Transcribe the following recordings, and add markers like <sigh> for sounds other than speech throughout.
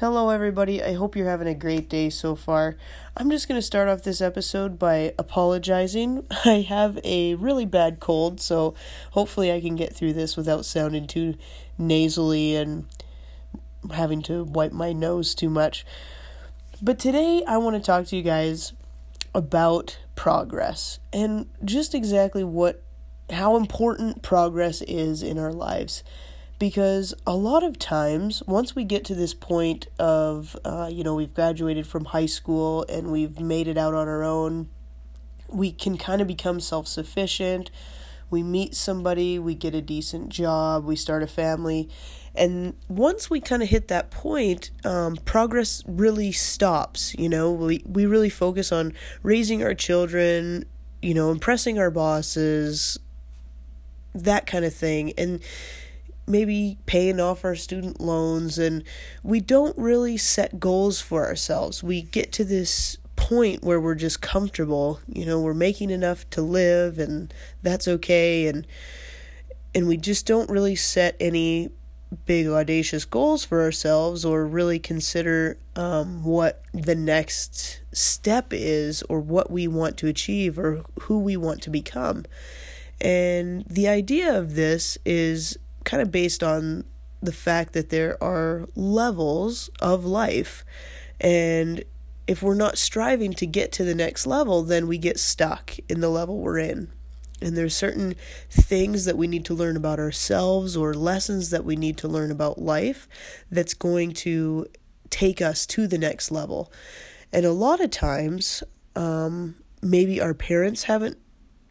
Hello, everybody. I hope you're having a great day so far. I'm just going to start off this episode by apologizing. <laughs> I have a really bad cold, so hopefully I can get through this without sounding too nasally and having to wipe my nose too much. But today I want to talk to you guys about progress and just exactly what how important progress is in our lives because a lot of times once we get to this point of uh, you know we've graduated from high school and we've made it out on our own we can kind of become self-sufficient. We meet somebody we get a decent job we start a family. And once we kind of hit that point um, progress really stops you know? We, we really focus on raising our children you know impressing our bosses that kind of thing. And maybe paying off our student loans and we don't really set goals for ourselves. We get to this point where we're just comfortable, you know, we're making enough to live and that's okay and and we just don't really set any big audacious goals for ourselves or really consider um, what the next step is or what we want to achieve or who we want to become. And the idea of this is kind of based on the fact that there are levels of life. And if we're not striving to get to the next level, then we get stuck in the level we're in. And there's certain things that we need to learn about ourselves or lessons that we need to learn about life that's going to take us to the next level. And a lot of times, um, maybe our parents haven't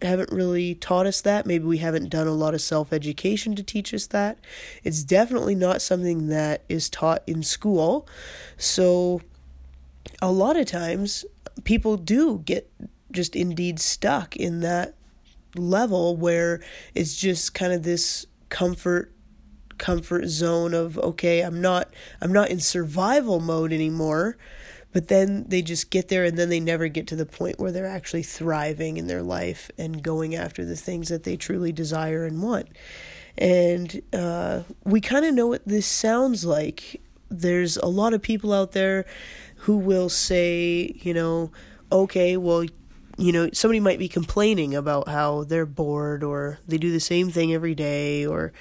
haven't really taught us that. Maybe we haven't done a lot of self education to teach us that. It's definitely not something that is taught in school. So, a lot of times, people do get just indeed stuck in that level where it's just kind of this comfort comfort zone of okay i'm not i'm not in survival mode anymore but then they just get there and then they never get to the point where they're actually thriving in their life and going after the things that they truly desire and want. And uh, we kind of know what this sounds like. There's a lot of people out there who will say, you know, okay, well, you know, somebody might be complaining about how they're bored or they do the same thing every day or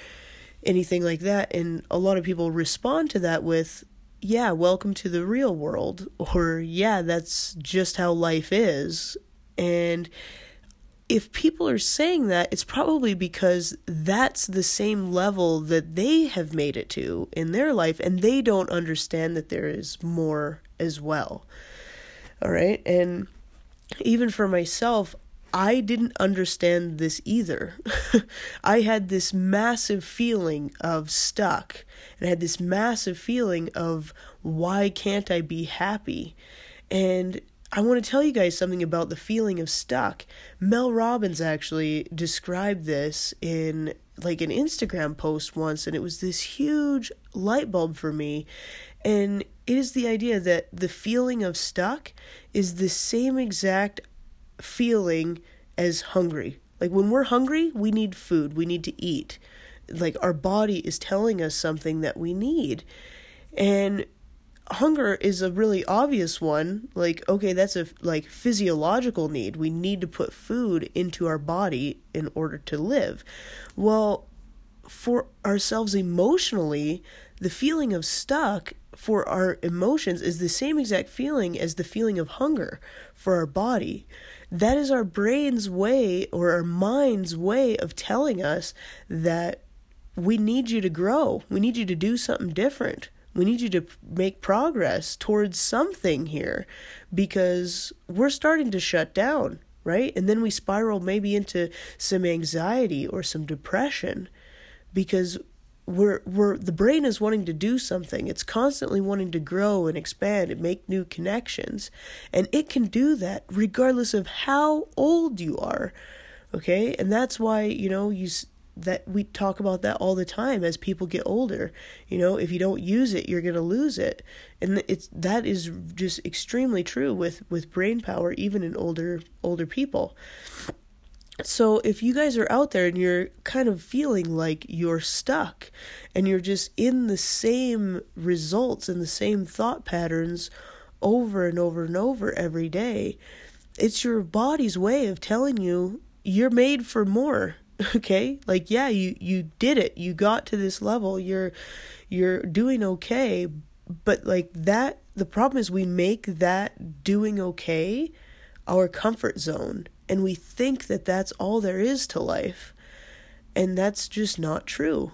anything like that. And a lot of people respond to that with, yeah, welcome to the real world, or yeah, that's just how life is. And if people are saying that, it's probably because that's the same level that they have made it to in their life, and they don't understand that there is more as well. All right. And even for myself, I didn't understand this either. <laughs> I had this massive feeling of stuck, and I had this massive feeling of why can't I be happy? And I want to tell you guys something about the feeling of stuck. Mel Robbins actually described this in like an Instagram post once, and it was this huge light bulb for me. And it is the idea that the feeling of stuck is the same exact feeling as hungry. Like when we're hungry, we need food, we need to eat. Like our body is telling us something that we need. And hunger is a really obvious one. Like okay, that's a like physiological need. We need to put food into our body in order to live. Well, for ourselves emotionally, the feeling of stuck for our emotions is the same exact feeling as the feeling of hunger for our body. That is our brain's way or our mind's way of telling us that we need you to grow. We need you to do something different. We need you to make progress towards something here because we're starting to shut down, right? And then we spiral maybe into some anxiety or some depression because we're we're the brain is wanting to do something. It's constantly wanting to grow and expand and make new connections. And it can do that regardless of how old you are. Okay? And that's why you know you that we talk about that all the time as people get older. You know if you don't use it you're going to lose it. And it's that is just extremely true with with brain power even in older older people So if you guys are out there and you're kind of feeling like you're stuck and you're just in the same results and the same thought patterns over and over and over every day, it's your body's way of telling you you're made for more. <laughs> Okay? Like yeah, you you did it. You got to this level. You're you're doing okay, but like that the problem is we make that doing okay our comfort zone and we think that that's all there is to life. And that's just not true.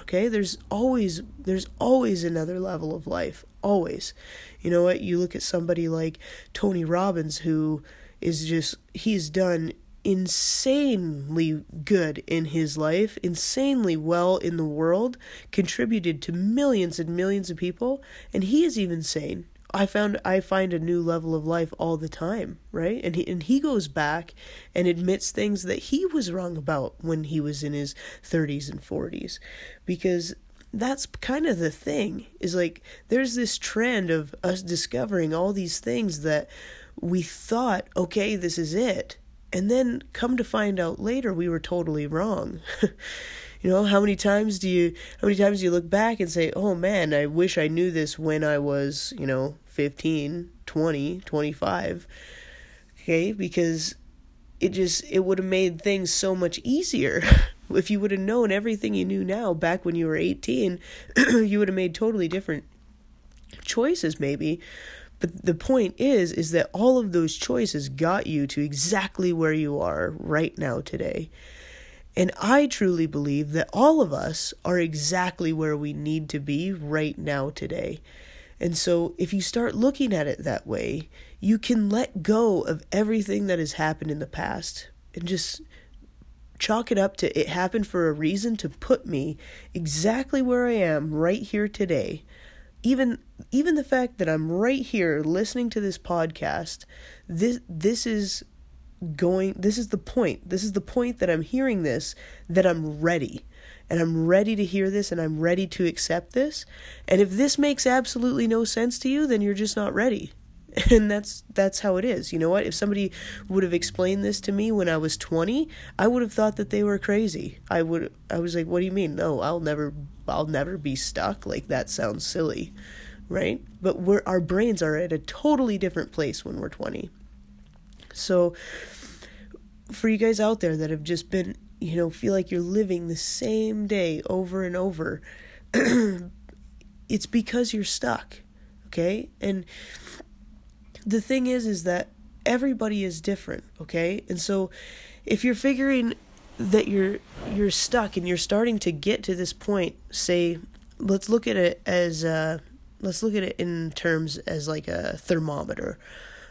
Okay? There's always there's always another level of life. Always. You know what? You look at somebody like Tony Robbins who is just he's done insanely good in his life, insanely well in the world, contributed to millions and millions of people, and he is even sane. I found I find a new level of life all the time, right? And he and he goes back and admits things that he was wrong about when he was in his 30s and 40s because that's kind of the thing is like there's this trend of us discovering all these things that we thought okay this is it. And then come to find out later we were totally wrong. <laughs> You know, how many times do you how many times do you look back and say, "Oh man, I wish I knew this when I was, you know, 15, 20, 25." Okay? Because it just it would have made things so much easier. <laughs> if you would have known everything you knew now back when you were 18, <clears throat> you would have made totally different choices maybe. But the point is is that all of those choices got you to exactly where you are right now today. And I truly believe that all of us are exactly where we need to be right now today. And so, if you start looking at it that way, you can let go of everything that has happened in the past and just chalk it up to it happened for a reason to put me exactly where I am right here today. Even even the fact that I'm right here listening to this podcast, this this is going this is the point this is the point that i'm hearing this that i'm ready and i'm ready to hear this and i'm ready to accept this. And if this makes absolutely no sense to you then you're just not ready. <laughs> And that's that's how it is. You know what? If somebody would have explained this to me when i was 20 i would have thought that they were crazy. I would i was like what do you mean? No i'll never i'll never be stuck. Like that sounds silly right? But we're our brains are at a totally different place when we're 20 so, for you guys out there that have just been, you know, feel like you're living the same day over and over, <clears throat> it's because you're stuck, okay? And the thing is, is that everybody is different, okay? And so, if you're figuring that you're you're stuck and you're starting to get to this point, say, let's look at it as uh, let's look at it in terms as like a thermometer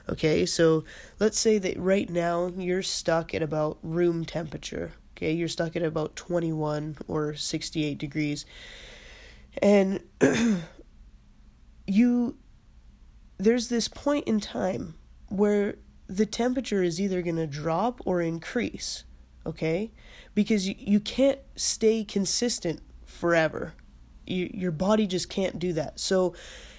Okay, so let's say that right now you're stuck at about room temperature. Okay, you're stuck at about 21 or 68 degrees. And <clears throat> you, there's this point in time where the temperature is either going to drop or increase. Okay, because you, you can't stay consistent forever. You, your body just can't do that. So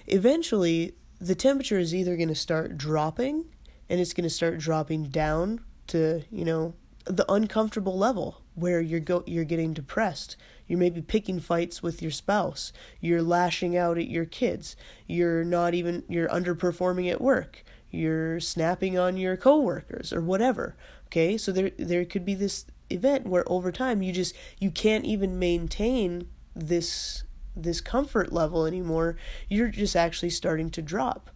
eventually, the temperature is either going to start dropping and it's going to start dropping down to, you know, the uncomfortable level where you're go you're getting depressed. You're maybe picking fights with your spouse. You're lashing out at your kids. You're not even you're underperforming at work. You're snapping on your coworkers or whatever. Okay? So there there could be this event where over time you just you can't even maintain this this comfort level anymore. You're just actually starting to drop.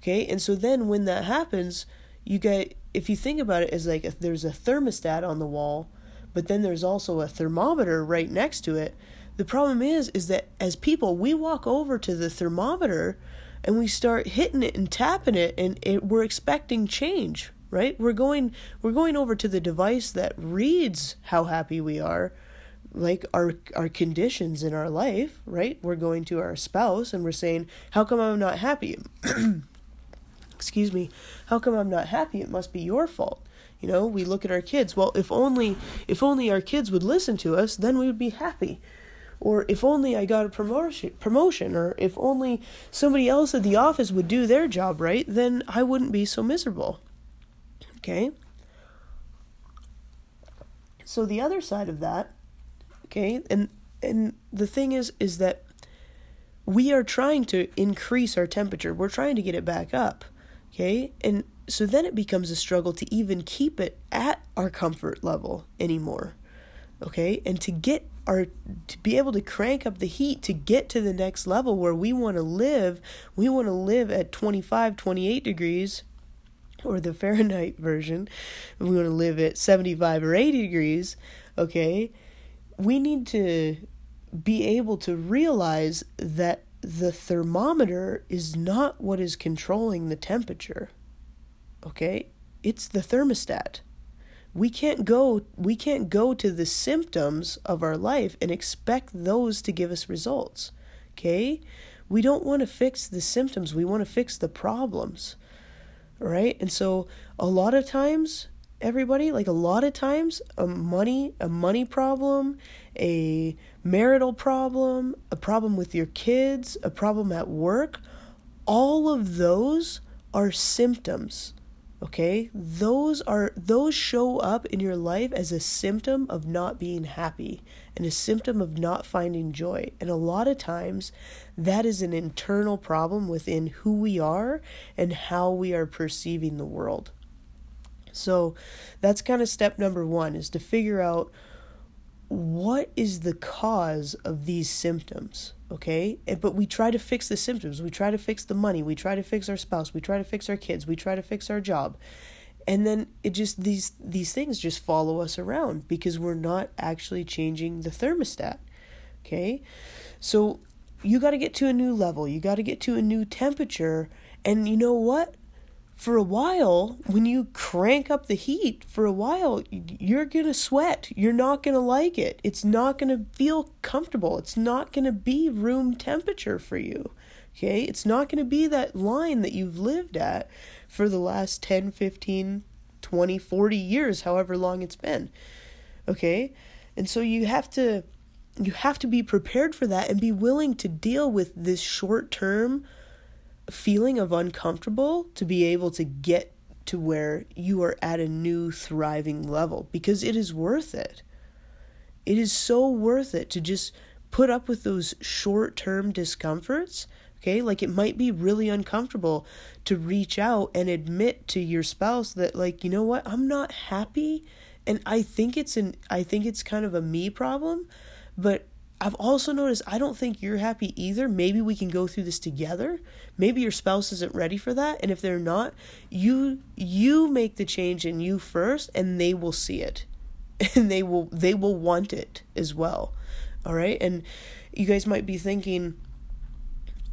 Okay? And so then when that happens, you get if you think about it as like if there's a thermostat on the wall, but then there's also a thermometer right next to it. The problem is is that as people, we walk over to the thermometer and we start hitting it and tapping it and it, we're expecting change, right? We're going we're going over to the device that reads how happy we are like our our conditions in our life, right? We're going to our spouse and we're saying, "How come I'm not happy?" <clears throat> Excuse me. How come I'm not happy? It must be your fault. You know, we look at our kids. Well, if only if only our kids would listen to us, then we would be happy. Or if only I got a promotion promotion or if only somebody else at the office would do their job right, then I wouldn't be so miserable. Okay? So the other side of that, okay, and and the thing is is that we are trying to increase our temperature. We're trying to get it back up. Okay? And so then it becomes a struggle to even keep it at our comfort level anymore. Okay? And to get our to be able to crank up the heat to get to the next level where we want to live, we want to live at 25, 28 degrees or the Fahrenheit version. We want to live at 75 or 80 degrees, okay? We need to be able to realize that the thermometer is not what is controlling the temperature. Okay? It's the thermostat. We can't go we can't go to the symptoms of our life and expect those to give us results. Okay? We don't want to fix the symptoms, we want to fix the problems. Right? And so a lot of times everybody like a lot of times a money a money problem a marital problem a problem with your kids a problem at work all of those are symptoms okay? Those are those show up in your life as a symptom of not being happy and a symptom of not finding joy. And a lot of times that is an internal problem within who we are and how we are perceiving the world. So that's kind of step number one is to figure out what is the cause of these symptoms okay? But we try to fix the symptoms. We try to fix the money. We try to fix our spouse. We try to fix our kids. We try to fix our job. And then it just these these things just follow us around because we're not actually changing the thermostat okay? So you got to get to a new level. You got to get to a new temperature. And you know what for a while, when you crank up the heat, for a while, you're going to sweat. You're not going to like it. It's not going to feel comfortable. It's not going to be room temperature for you. Okay? It's not going to be that line that you've lived at for the last 10, 15, 20, 40 years, however long it's been. Okay? And so you have to you have to be prepared for that and be willing to deal with this short-term feeling of uncomfortable to be able to get to where you are at a new thriving level because it is worth it. It is so worth it to just put up with those short term discomforts. Okay, like it might be really uncomfortable to reach out and admit to your spouse that, like, you know what, I'm not happy, and I think it's an I think it's kind of a me problem, but I've also noticed I don't think you're happy either. Maybe we can go through this together. Maybe your spouse isn't ready for that, and if they're not, you you make the change in you first and they will see it. <laughs> And they will they will want it as well. All right? And you guys might be thinking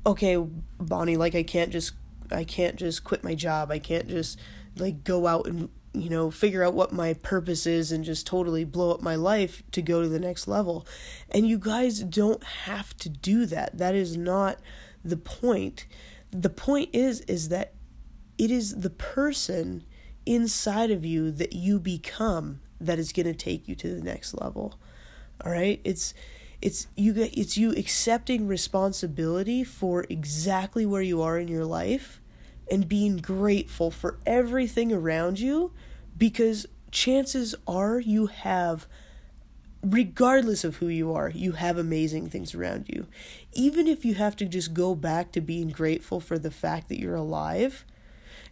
okay, Bonnie, like I can't just I can't just quit my job. I can't just like go out and you know, figure out what my purpose is and just totally blow up my life to go to the next level. And you guys don't have to do that. That is not the point. The point is is that it is the person inside of you that you become that is going to take you to the next level. All right? It's it's you it's you accepting responsibility for exactly where you are in your life and being grateful for everything around you because chances are you have regardless of who you are, you have amazing things around you. Even if you have to just go back to being grateful for the fact that you're alive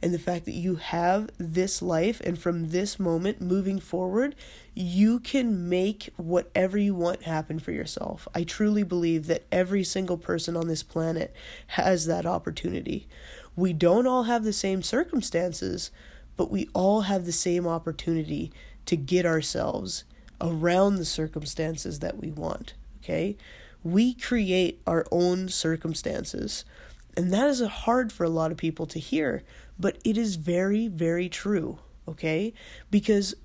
and the fact that you have this life, and from this moment moving forward, you can make whatever you want happen for yourself. I truly believe that every single person on this planet has that opportunity. We don't all have the same circumstances, but we all have the same opportunity to get ourselves around the circumstances that we want. Okay? We create our own circumstances. And that is hard for a lot of people to hear, but it is very, very true. Okay? Because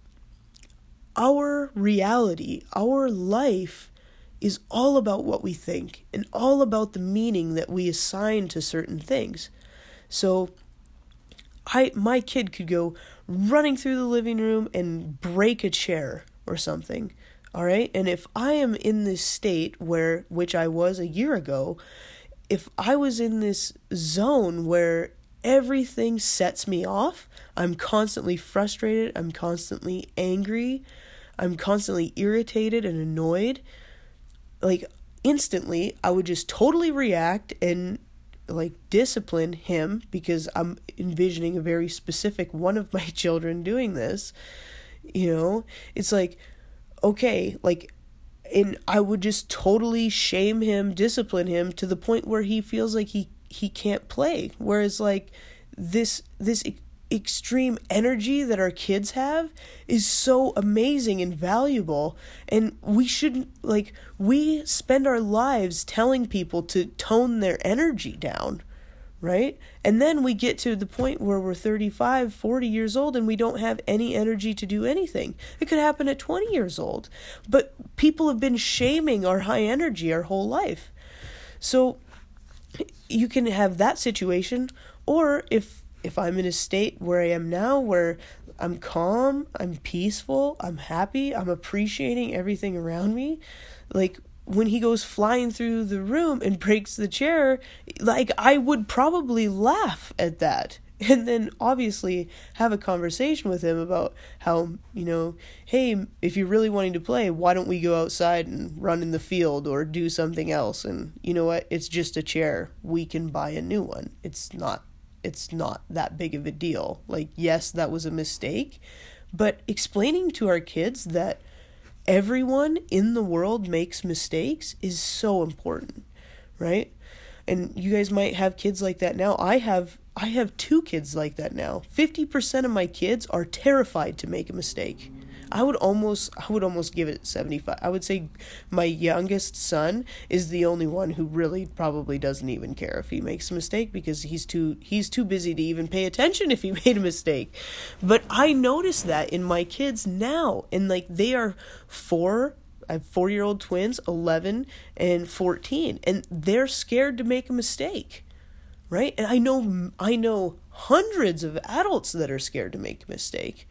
our reality, our life, is all about what we think and all about the meaning that we assign to certain things. So I my kid could go running through the living room and break a chair or something. All right? And if I am in this state where which I was a year ago, if I was in this zone where everything sets me off, I'm constantly frustrated, I'm constantly angry, I'm constantly irritated and annoyed, like instantly I would just totally react and like discipline him because I'm envisioning a very specific one of my <laughs> children doing this. You know, it's like okay, like and I would just totally shame him, discipline him to the point where he feels like he he can't play. Whereas like this this extreme energy that our kids have is so amazing and valuable. And we shouldn't like we spend our lives telling people to tone their energy down right? And then we get to the point where we're 35 40 years old and we don't have any energy to do anything. It could happen at 20 years old. But people have been shaming our high energy our whole life. So you can have that situation or if if I'm in a state where I am now, where I'm calm, I'm peaceful, I'm happy, I'm appreciating everything around me, like when he goes flying through the room and breaks the chair, like I would probably laugh at that. <laughs> And then obviously have a conversation with him about how, you know, hey, if you're really wanting to play, why don't we go outside and run in the field or do something else? And you know what? It's just a chair. We can buy a new one. It's not it's not that big of a deal. Like, yes, that was a mistake, but explaining to our kids that everyone in the world makes mistakes is so important, right? And you guys might have kids like that now. I have I have two kids like that now. 50% of my kids are terrified to make a mistake. I would almost I would almost give it 75. I would say my youngest son is the only one who really probably doesn't even care if he makes a mistake because he's too he's too busy to even pay attention if he <laughs> made a mistake. But I notice that in my kids now and like they are 4 I have 4-year-old twins, 11 and 14, and they're scared to make a mistake. Right? And I know I know hundreds of adults that are scared to make a mistake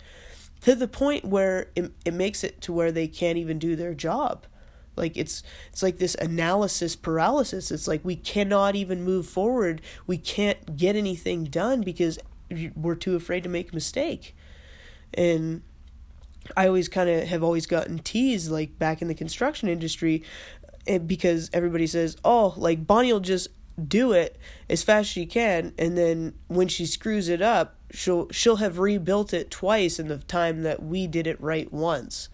to the point where it, it makes it to where they can't even do their job. Like it's it's like this analysis paralysis. It's like we cannot even move forward. We can't get anything done because we're too afraid to make a mistake. And i always kind of have always gotten teased like back in the construction industry eh, because everybody says oh like bonnie will just do it as fast as she can and then when she screws it up she'll she'll have rebuilt it twice in the time that we did it right once.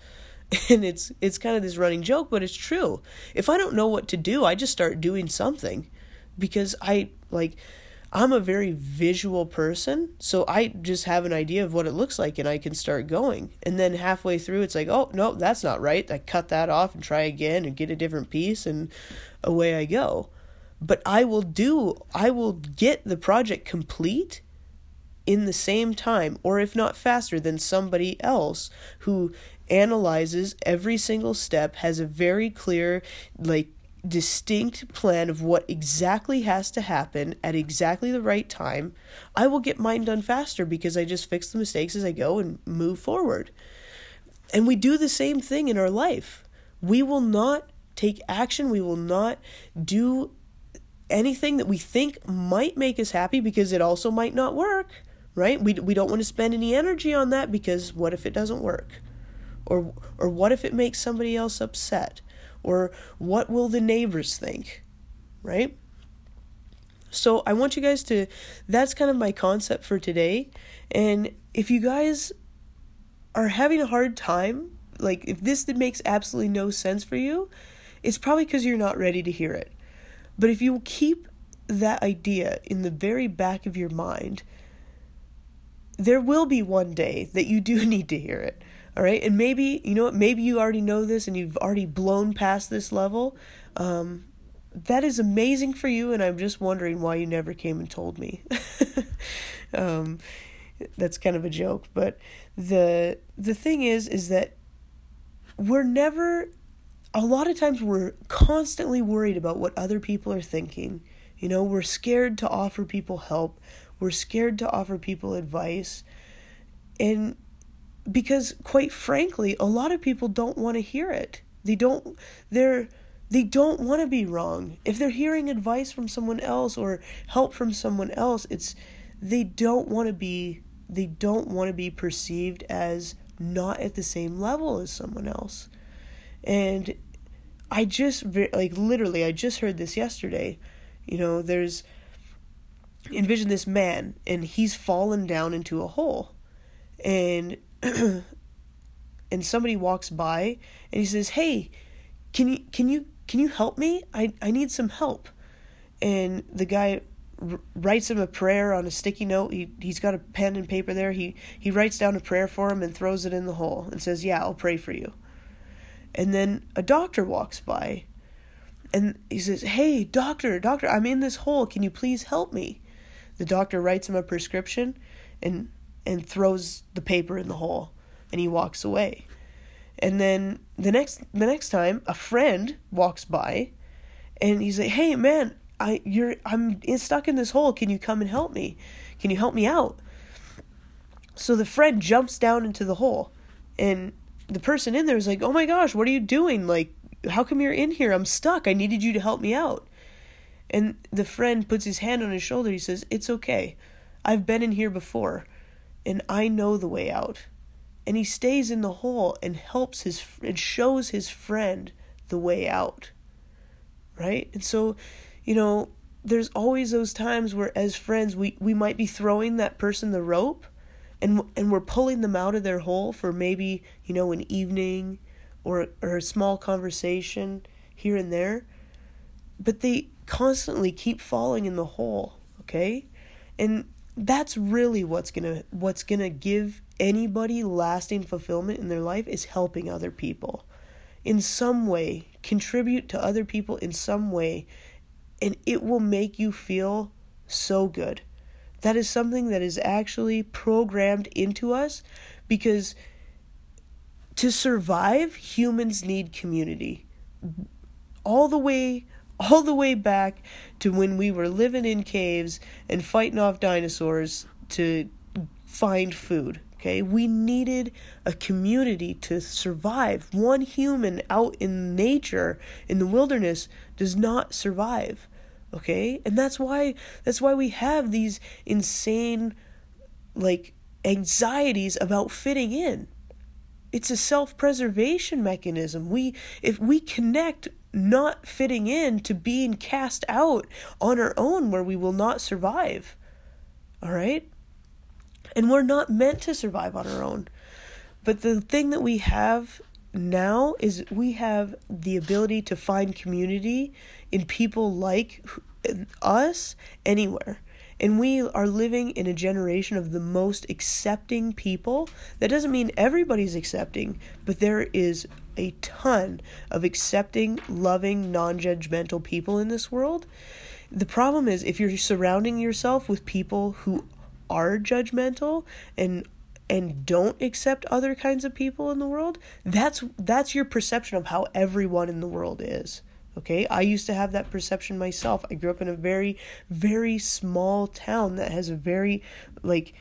<laughs> And it's it's kind of this running joke but it's true. If i don't know what to do i just start doing something. Because i like i'm a very visual person so i just have an idea of what it looks like and i can start going. And then halfway through it's like oh no that's not right. I cut that off and try again and get a different piece and away i go but I will do, I will get the project complete in the same time, or if not faster, than somebody else who analyzes every single step, has a very clear, like, distinct plan of what exactly has to happen at exactly the right time, I will get mine done faster because I just fix the mistakes as I go and move forward. And we do the same thing in our life. We will not take action, we will not do anything that we think might make us happy because it also might not work, right? We, we don't want to spend any energy on that because what if it doesn't work? Or, or what if it makes somebody else upset? Or what will the neighbors think, right? So I want you guys to, that's kind of my concept for today. And if you guys are having a hard time, like if this makes absolutely no sense for you, it's probably because you're not ready to hear it. But if you keep that idea in the very back of your mind, there will be one day that you do <laughs> need to hear it. All right. And maybe, you know what, maybe you already know this and you've already blown past this level. Um, that is amazing for you. And I'm just wondering why you never came and told me. <laughs> um, that's kind of a joke. But the, the thing is, is that we're never a lot of times we're constantly worried about what other people are thinking. You know, we're scared to offer people help. We're scared to offer people advice. And because quite frankly, a lot of people don't want to hear it. They don't they're they don't want to be wrong. If they're hearing advice from someone else or help from someone else, it's they don't want to be they don't want to be perceived as not at the same level as someone else. And I just like literally I just heard this yesterday. You know, there's envision this man and he's fallen down into a hole. And <clears throat> and somebody walks by and he says, "Hey, can you can you can you help me? I I need some help." And the guy r- writes him a prayer on a sticky note. He he's got a pen and paper there. He he writes down a prayer for him and throws it in the hole and says, "Yeah, I'll pray for you." And then a doctor walks by and he says, "Hey, doctor, doctor, I'm in this hole. Can you please help me?" The doctor writes him a prescription and and throws the paper in the hole and he walks away. And then the next the next time a friend walks by and he's like, "Hey man, I you're I'm stuck in this hole. Can you come and help me? Can you help me out?" So the friend jumps down into the hole and the person in there is like, "Oh my gosh, what are you doing? Like how come you're in here? I'm stuck. I needed you to help me out." And the friend puts his hand on his shoulder. He says, "It's okay. I've been in here before and I know the way out." And he stays in the hole and helps his and shows his friend the way out. Right? And so you know, there's always those times where as friends we, we might be throwing that person the rope and and we're pulling them out of their hole for maybe, you know, an evening or or a small conversation here and there. But they constantly keep falling in the hole, okay? And that's really what's going to what's going to give anybody lasting fulfillment in their life is helping other people in some way contribute to other people in some way and it will make you feel so good. That is something that is actually programmed into us because to survive, humans need community. All the way all the way back to when we were living in caves and fighting off dinosaurs to find food. Okay, we needed a community to survive. One human out in nature in the wilderness does not survive okay? And that's why that's why we have these insane like anxieties about fitting in. It's a self-preservation mechanism. We if we connect not fitting in to being cast out on our own where we will not survive all right? And we're not meant to survive on our own. But the thing that we have now is we have the ability to find community in people like us anywhere. And we are living in a generation of the most accepting people. That doesn't mean everybody's accepting, but there is a ton of accepting, loving, non judgmental people in this world. The problem is if you're surrounding yourself with people who are judgmental and and don't accept other kinds of people in the world, that's that's your perception of how everyone in the world is. Okay, I used to have that perception myself. I grew up in a very, very small town that has a very, like,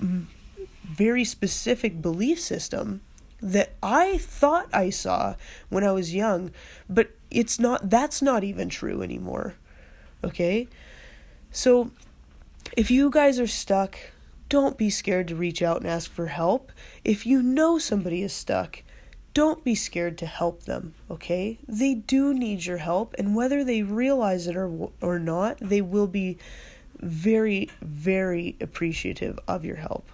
very specific belief system that I thought I saw when I was young, but it's not, that's not even true anymore. Okay, so if you guys are stuck, don't be scared to reach out and ask for help. If you know somebody is stuck, don't be scared to help them, okay? They do need your help, and whether they realize it or, or not, they will be very, very appreciative of your help.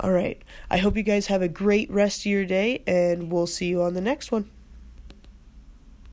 All right. I hope you guys have a great rest of your day, and we'll see you on the next one.